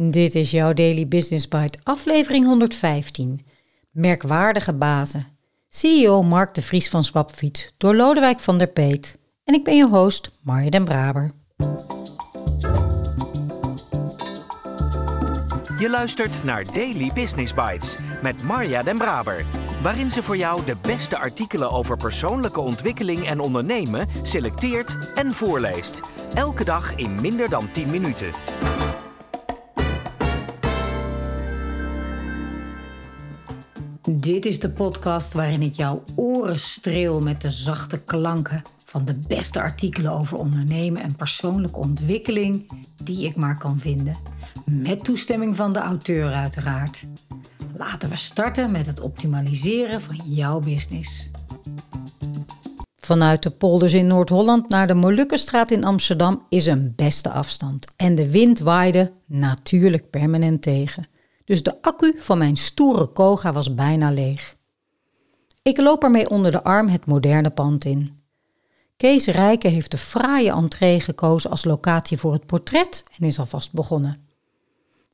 Dit is jouw Daily Business Bite, aflevering 115. Merkwaardige bazen. CEO Mark de Vries van Swapfiets door Lodewijk van der Peet. En ik ben je host, Marja den Braber. Je luistert naar Daily Business Bites met Marja den Braber. Waarin ze voor jou de beste artikelen over persoonlijke ontwikkeling en ondernemen selecteert en voorleest. Elke dag in minder dan 10 minuten. Dit is de podcast waarin ik jouw oren streel met de zachte klanken van de beste artikelen over ondernemen en persoonlijke ontwikkeling die ik maar kan vinden. Met toestemming van de auteur uiteraard. Laten we starten met het optimaliseren van jouw business. Vanuit de polders in Noord-Holland naar de Molukkenstraat in Amsterdam is een beste afstand. En de wind waaide natuurlijk permanent tegen. Dus de accu van mijn stoere Koga was bijna leeg. Ik loop ermee onder de arm het moderne pand in. Kees Rijken heeft de fraaie entree gekozen als locatie voor het portret en is alvast begonnen.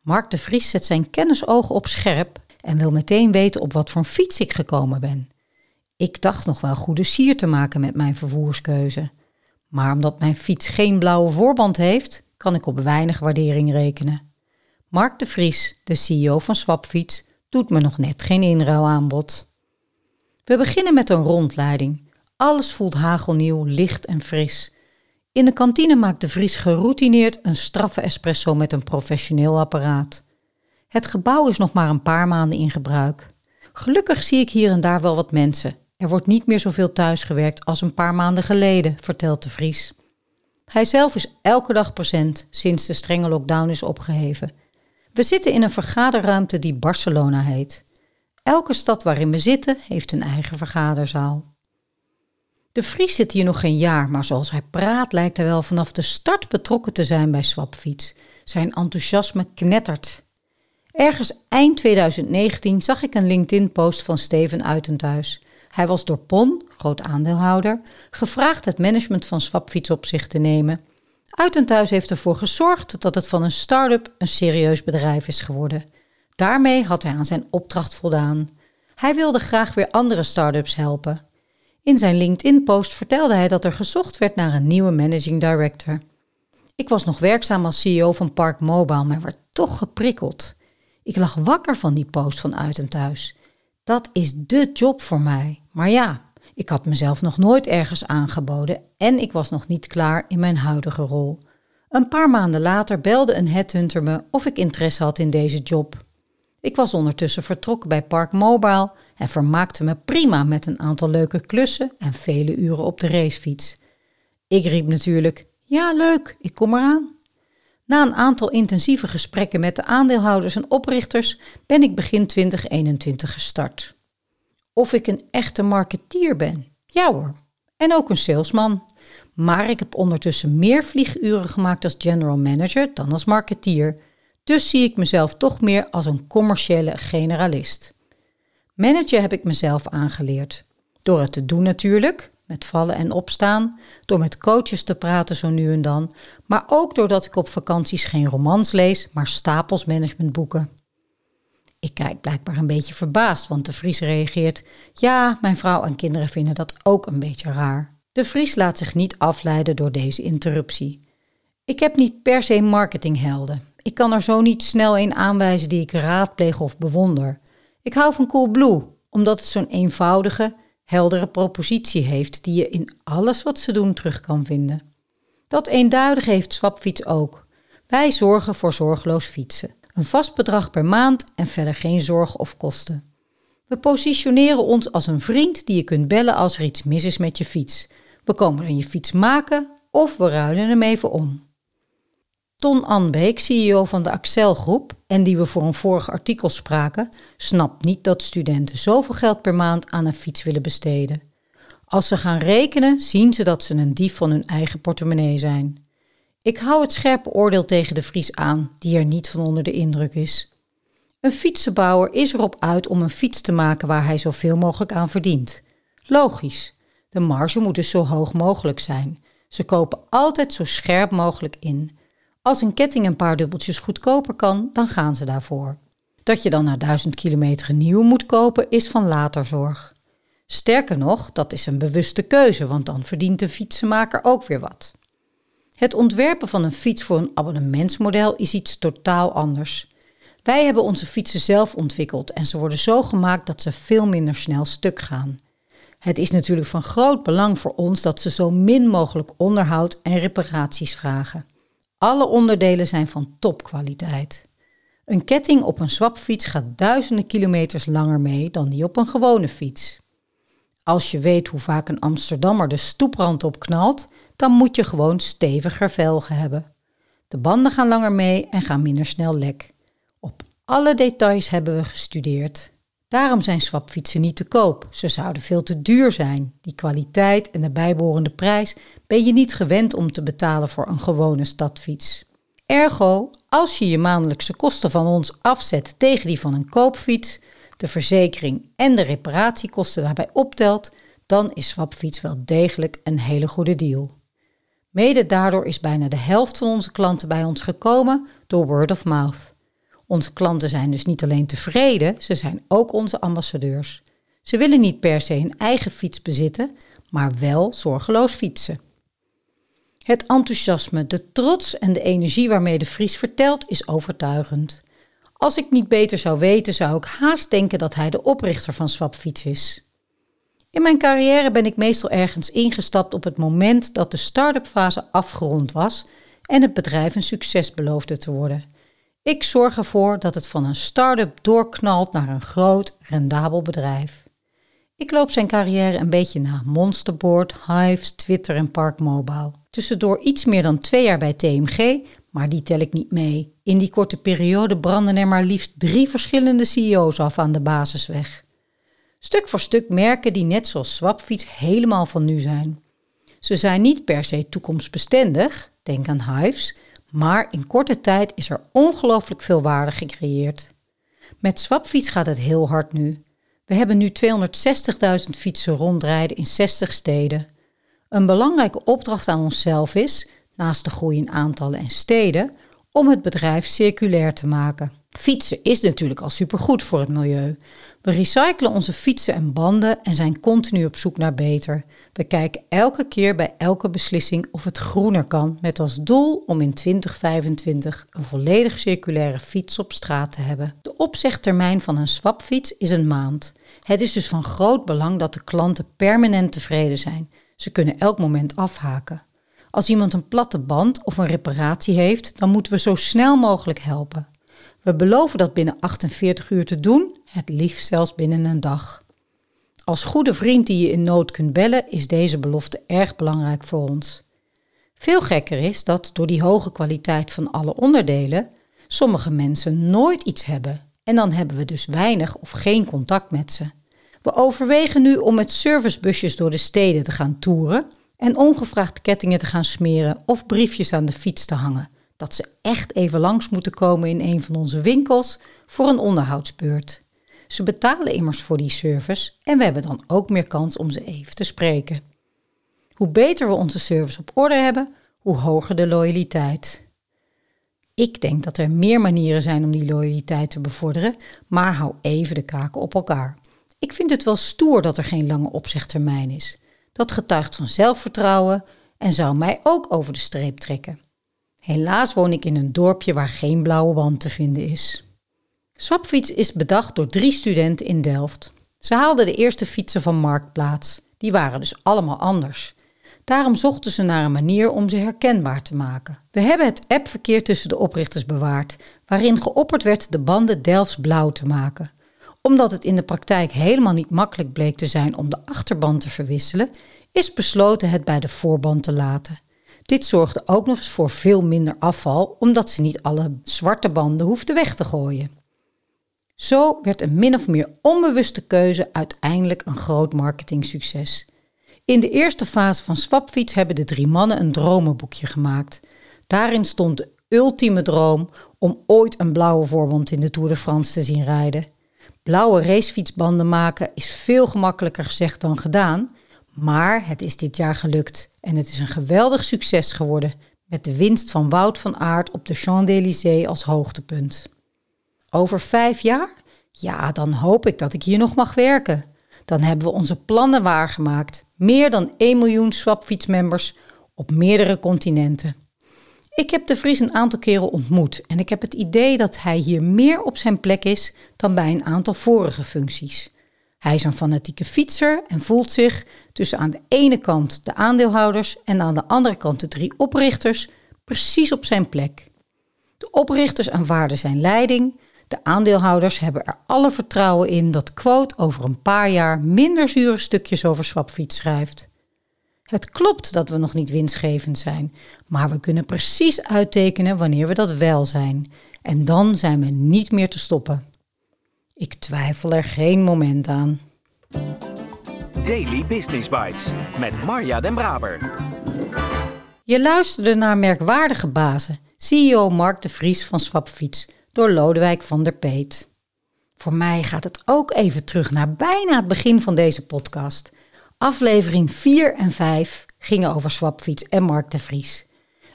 Mark de Vries zet zijn kennisogen op scherp en wil meteen weten op wat voor fiets ik gekomen ben. Ik dacht nog wel goede sier te maken met mijn vervoerskeuze. Maar omdat mijn fiets geen blauwe voorband heeft, kan ik op weinig waardering rekenen. Mark de Vries, de CEO van Swapfiets, doet me nog net geen inruilaanbod. We beginnen met een rondleiding. Alles voelt hagelnieuw, licht en fris. In de kantine maakt de Vries geroutineerd een straffe espresso met een professioneel apparaat. Het gebouw is nog maar een paar maanden in gebruik. Gelukkig zie ik hier en daar wel wat mensen. Er wordt niet meer zoveel thuisgewerkt als een paar maanden geleden, vertelt de Vries. Hij zelf is elke dag present sinds de strenge lockdown is opgeheven. We zitten in een vergaderruimte die Barcelona heet. Elke stad waarin we zitten heeft een eigen vergaderzaal. De Vries zit hier nog geen jaar, maar zoals hij praat lijkt hij wel vanaf de start betrokken te zijn bij Swapfiets. Zijn enthousiasme knettert. Ergens eind 2019 zag ik een LinkedIn-post van Steven Uitenthuis. Hij was door PON, groot aandeelhouder, gevraagd het management van Swapfiets op zich te nemen. Uitenthuis heeft ervoor gezorgd dat het van een start-up een serieus bedrijf is geworden. Daarmee had hij aan zijn opdracht voldaan. Hij wilde graag weer andere start-ups helpen. In zijn LinkedIn-post vertelde hij dat er gezocht werd naar een nieuwe managing director. Ik was nog werkzaam als CEO van Park Mobile, maar werd toch geprikkeld. Ik lag wakker van die post van Uitenthuis. Dat is de job voor mij. Maar ja, ik had mezelf nog nooit ergens aangeboden en ik was nog niet klaar in mijn huidige rol. Een paar maanden later belde een headhunter me of ik interesse had in deze job. Ik was ondertussen vertrokken bij Park Mobile en vermaakte me prima met een aantal leuke klussen en vele uren op de racefiets. Ik riep natuurlijk: Ja, leuk, ik kom eraan. Na een aantal intensieve gesprekken met de aandeelhouders en oprichters ben ik begin 2021 gestart. Of ik een echte marketeer ben? Ja hoor. En ook een salesman. Maar ik heb ondertussen meer vlieguren gemaakt als general manager dan als marketeer. Dus zie ik mezelf toch meer als een commerciële generalist. Manager heb ik mezelf aangeleerd. Door het te doen natuurlijk, met vallen en opstaan, door met coaches te praten zo nu en dan, maar ook doordat ik op vakanties geen romans lees, maar stapels managementboeken. Ik kijk blijkbaar een beetje verbaasd, want de Vries reageert: Ja, mijn vrouw en kinderen vinden dat ook een beetje raar. De Vries laat zich niet afleiden door deze interruptie. Ik heb niet per se marketinghelden. Ik kan er zo niet snel een aanwijzen die ik raadpleeg of bewonder. Ik hou van Coolblue, omdat het zo'n eenvoudige, heldere propositie heeft die je in alles wat ze doen terug kan vinden. Dat eenduidig heeft Swapfiets ook. Wij zorgen voor zorgeloos fietsen. Een vast bedrag per maand en verder geen zorg of kosten. We positioneren ons als een vriend die je kunt bellen als er iets mis is met je fiets. We komen dan je fiets maken of we ruilen hem even om. Ton Anbeek, CEO van de Axel Groep en die we voor een vorig artikel spraken, snapt niet dat studenten zoveel geld per maand aan een fiets willen besteden. Als ze gaan rekenen, zien ze dat ze een dief van hun eigen portemonnee zijn. Ik hou het scherpe oordeel tegen de Vries aan, die er niet van onder de indruk is. Een fietsenbouwer is erop uit om een fiets te maken waar hij zoveel mogelijk aan verdient. Logisch, de marge moet dus zo hoog mogelijk zijn. Ze kopen altijd zo scherp mogelijk in. Als een ketting een paar dubbeltjes goedkoper kan, dan gaan ze daarvoor. Dat je dan na duizend kilometer een nieuwe moet kopen, is van later zorg. Sterker nog, dat is een bewuste keuze, want dan verdient de fietsenmaker ook weer wat. Het ontwerpen van een fiets voor een abonnementsmodel is iets totaal anders. Wij hebben onze fietsen zelf ontwikkeld en ze worden zo gemaakt dat ze veel minder snel stuk gaan. Het is natuurlijk van groot belang voor ons dat ze zo min mogelijk onderhoud en reparaties vragen. Alle onderdelen zijn van topkwaliteit. Een ketting op een swapfiets gaat duizenden kilometers langer mee dan die op een gewone fiets. Als je weet hoe vaak een Amsterdammer de stoeprand opknalt, dan moet je gewoon steviger velgen hebben. De banden gaan langer mee en gaan minder snel lek. Op alle details hebben we gestudeerd. Daarom zijn swapfietsen niet te koop. Ze zouden veel te duur zijn. Die kwaliteit en de bijbehorende prijs ben je niet gewend om te betalen voor een gewone stadfiets. Ergo, als je je maandelijkse kosten van ons afzet tegen die van een koopfiets, de verzekering en de reparatiekosten daarbij optelt, dan is Swapfiets wel degelijk een hele goede deal. Mede daardoor is bijna de helft van onze klanten bij ons gekomen door word of mouth. Onze klanten zijn dus niet alleen tevreden, ze zijn ook onze ambassadeurs. Ze willen niet per se een eigen fiets bezitten, maar wel zorgeloos fietsen. Het enthousiasme, de trots en de energie waarmee de Vries vertelt is overtuigend. Als ik niet beter zou weten, zou ik haast denken dat hij de oprichter van Swapfiets is. In mijn carrière ben ik meestal ergens ingestapt op het moment dat de start-up fase afgerond was en het bedrijf een succes beloofde te worden. Ik zorg ervoor dat het van een start-up doorknalt naar een groot, rendabel bedrijf. Ik loop zijn carrière een beetje na Monsterboard, Hives, Twitter en Parkmobile. Tussendoor iets meer dan twee jaar bij TMG, maar die tel ik niet mee. In die korte periode branden er maar liefst drie verschillende CEO's af aan de basisweg. Stuk voor stuk merken die net zoals Swapfiets helemaal van nu zijn. Ze zijn niet per se toekomstbestendig, denk aan Hives, maar in korte tijd is er ongelooflijk veel waarde gecreëerd. Met Swapfiets gaat het heel hard nu. We hebben nu 260.000 fietsen rondrijden in 60 steden. Een belangrijke opdracht aan onszelf is, naast de groei in aantallen en steden, om het bedrijf circulair te maken. Fietsen is natuurlijk al supergoed voor het milieu. We recyclen onze fietsen en banden en zijn continu op zoek naar beter. We kijken elke keer bij elke beslissing of het groener kan, met als doel om in 2025 een volledig circulaire fiets op straat te hebben. De opzegtermijn van een swapfiets is een maand. Het is dus van groot belang dat de klanten permanent tevreden zijn. Ze kunnen elk moment afhaken. Als iemand een platte band of een reparatie heeft, dan moeten we zo snel mogelijk helpen. We beloven dat binnen 48 uur te doen, het liefst zelfs binnen een dag. Als goede vriend die je in nood kunt bellen, is deze belofte erg belangrijk voor ons. Veel gekker is dat door die hoge kwaliteit van alle onderdelen sommige mensen nooit iets hebben en dan hebben we dus weinig of geen contact met ze. We overwegen nu om met servicebusjes door de steden te gaan toeren en ongevraagd kettingen te gaan smeren of briefjes aan de fiets te hangen dat ze echt even langs moeten komen in een van onze winkels voor een onderhoudsbeurt. Ze betalen immers voor die service en we hebben dan ook meer kans om ze even te spreken. Hoe beter we onze service op orde hebben, hoe hoger de loyaliteit. Ik denk dat er meer manieren zijn om die loyaliteit te bevorderen, maar hou even de kaken op elkaar. Ik vind het wel stoer dat er geen lange opzegtermijn is. Dat getuigt van zelfvertrouwen en zou mij ook over de streep trekken. Helaas woon ik in een dorpje waar geen blauwe wand te vinden is. Swapfiets is bedacht door drie studenten in Delft. Ze haalden de eerste fietsen van Marktplaats. Die waren dus allemaal anders. Daarom zochten ze naar een manier om ze herkenbaar te maken. We hebben het appverkeer tussen de oprichters bewaard, waarin geopperd werd de banden Delfts blauw te maken. Omdat het in de praktijk helemaal niet makkelijk bleek te zijn om de achterband te verwisselen, is besloten het bij de voorband te laten. Dit zorgde ook nog eens voor veel minder afval, omdat ze niet alle zwarte banden hoefden weg te gooien. Zo werd een min of meer onbewuste keuze uiteindelijk een groot marketingsucces. In de eerste fase van Swapfiets hebben de drie mannen een dromenboekje gemaakt. Daarin stond de ultieme droom om ooit een blauwe voorband in de Tour de France te zien rijden. Blauwe racefietsbanden maken is veel gemakkelijker gezegd dan gedaan, maar het is dit jaar gelukt en het is een geweldig succes geworden met de winst van Wout van Aert op de Champs-Élysées als hoogtepunt. Over vijf jaar? Ja, dan hoop ik dat ik hier nog mag werken. Dan hebben we onze plannen waargemaakt. Meer dan 1 miljoen swapfietsmembers op meerdere continenten. Ik heb de Vries een aantal keren ontmoet en ik heb het idee dat hij hier meer op zijn plek is dan bij een aantal vorige functies. Hij is een fanatieke fietser en voelt zich tussen aan de ene kant de aandeelhouders en aan de andere kant de drie oprichters precies op zijn plek. De oprichters aanvaarden zijn leiding, de aandeelhouders hebben er alle vertrouwen in dat Quote over een paar jaar minder zure stukjes over Swapfiets schrijft. Het klopt dat we nog niet winstgevend zijn, maar we kunnen precies uittekenen wanneer we dat wel zijn. En dan zijn we niet meer te stoppen. Ik twijfel er geen moment aan. Daily Business Bites met Marja Den Braber. Je luisterde naar merkwaardige bazen, CEO Mark de Vries van Swapfiets, door Lodewijk van der Peet. Voor mij gaat het ook even terug naar bijna het begin van deze podcast. Aflevering 4 en 5 gingen over Swapfiets en Mark de Vries.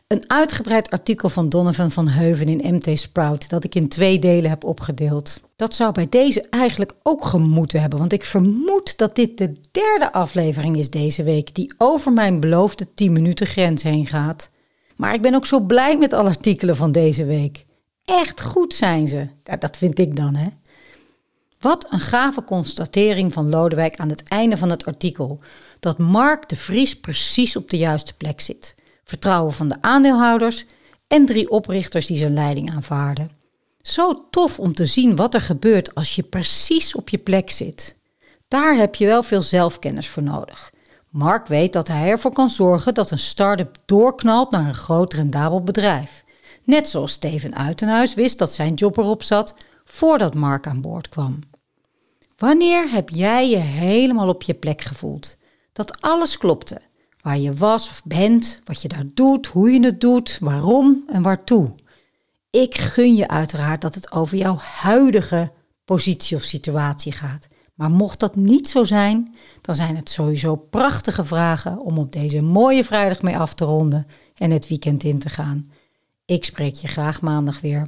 Een uitgebreid artikel van Donovan van Heuven in MT Sprout dat ik in twee delen heb opgedeeld. Dat zou bij deze eigenlijk ook gemoeten hebben, want ik vermoed dat dit de derde aflevering is deze week die over mijn beloofde 10 minuten grens heen gaat. Maar ik ben ook zo blij met alle artikelen van deze week. Echt goed zijn ze. Ja, dat vind ik dan, hè. Wat een gave constatering van Lodewijk aan het einde van het artikel. Dat Mark de Vries precies op de juiste plek zit. Vertrouwen van de aandeelhouders en drie oprichters die zijn leiding aanvaarden. Zo tof om te zien wat er gebeurt als je precies op je plek zit. Daar heb je wel veel zelfkennis voor nodig. Mark weet dat hij ervoor kan zorgen dat een start-up doorknalt naar een groot rendabel bedrijf. Net zoals Steven Uitenhuis wist dat zijn job erop zat voordat Mark aan boord kwam. Wanneer heb jij je helemaal op je plek gevoeld? Dat alles klopte. Waar je was of bent, wat je daar doet, hoe je het doet, waarom en waartoe. Ik gun je uiteraard dat het over jouw huidige positie of situatie gaat. Maar mocht dat niet zo zijn, dan zijn het sowieso prachtige vragen om op deze mooie vrijdag mee af te ronden en het weekend in te gaan. Ik spreek je graag maandag weer.